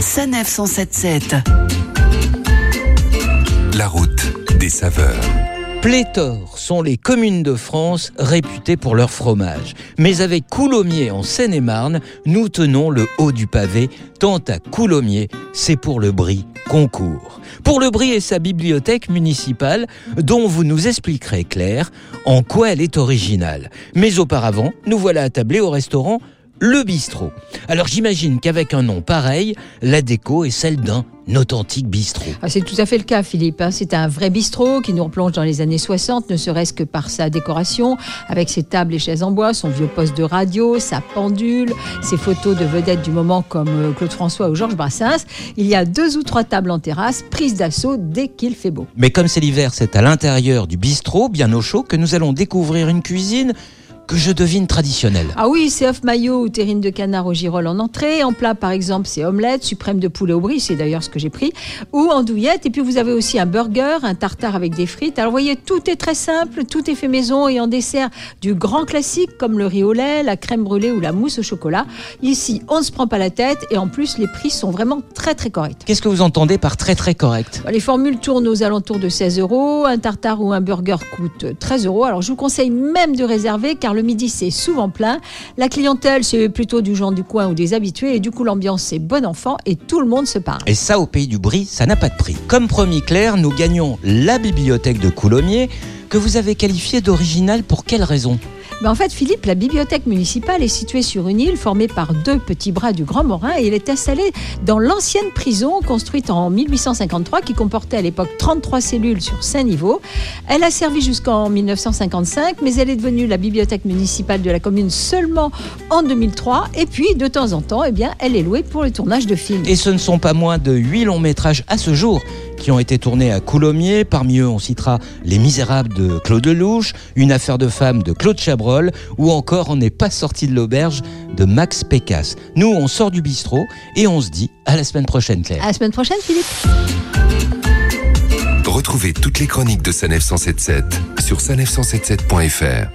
Sanef 177. La route des saveurs. Pléthore sont les communes de France réputées pour leur fromage. Mais avec Coulommiers en Seine-et-Marne, nous tenons le haut du pavé, tant à Coulommiers, c'est pour le Brie concours. Pour le Brie et sa bibliothèque municipale, dont vous nous expliquerez, Claire, en quoi elle est originale. Mais auparavant, nous voilà attablés au restaurant le bistrot. Alors j'imagine qu'avec un nom pareil, la déco est celle d'un authentique bistrot. Ah, c'est tout à fait le cas, Philippe. hein. C'est un vrai bistrot qui nous replonge dans les années 60, ne serait-ce que par sa décoration, avec ses tables et chaises en bois, son vieux poste de radio, sa pendule, ses photos de vedettes du moment comme euh, Claude François ou Georges Brassens. Il y a deux ou trois tables en terrasse, prises d'assaut dès qu'il fait beau. Mais comme c'est l'hiver, c'est à l'intérieur du bistrot, bien au chaud, que nous allons découvrir une cuisine que je devine traditionnelle. Ah oui, c'est œuf maillot ou terrine de canard au girolles en entrée. En plat, par exemple, c'est omelette, suprême de poulet au brie, c'est d'ailleurs ce que j'ai pris, ou andouillette. Et puis vous avez aussi un burger, un tartare avec des frites. Alors vous voyez, tout est très simple, tout est fait maison et en dessert du grand classique comme le riz au lait, la crème brûlée ou la mousse au chocolat. Ici, on ne se prend pas la tête et en plus, les prix sont vraiment très très corrects. Qu'est-ce que vous entendez par très très correct? Les formules tournent aux alentours de 16 euros. Un tartare ou un burger coûte 13 euros. Alors je vous conseille même de réserver car le midi c'est souvent plein. La clientèle c'est plutôt du genre du coin ou des habitués et du coup l'ambiance c'est bon enfant et tout le monde se parle. Et ça, au pays du Brie, ça n'a pas de prix. Comme promis Claire, nous gagnons la bibliothèque de Coulommiers, que vous avez qualifiée d'originale pour quelle raison? En fait, Philippe, la bibliothèque municipale est située sur une île formée par deux petits bras du Grand Morin et elle est installée dans l'ancienne prison construite en 1853 qui comportait à l'époque 33 cellules sur 5 niveaux. Elle a servi jusqu'en 1955, mais elle est devenue la bibliothèque municipale de la commune seulement en 2003 et puis de temps en temps, eh bien, elle est louée pour le tournage de films. Et ce ne sont pas moins de 8 longs métrages à ce jour qui ont été tournés à Coulommiers. Parmi eux, on citera Les Misérables de Claude Lelouch, Une affaire de femme de Claude Chabrol, ou encore On n'est pas sorti de l'auberge de Max Pécasse. Nous, on sort du bistrot et on se dit à la semaine prochaine, Claire. À la semaine prochaine, Philippe. Retrouvez toutes les chroniques de Sanef 177 sur sanef177.fr.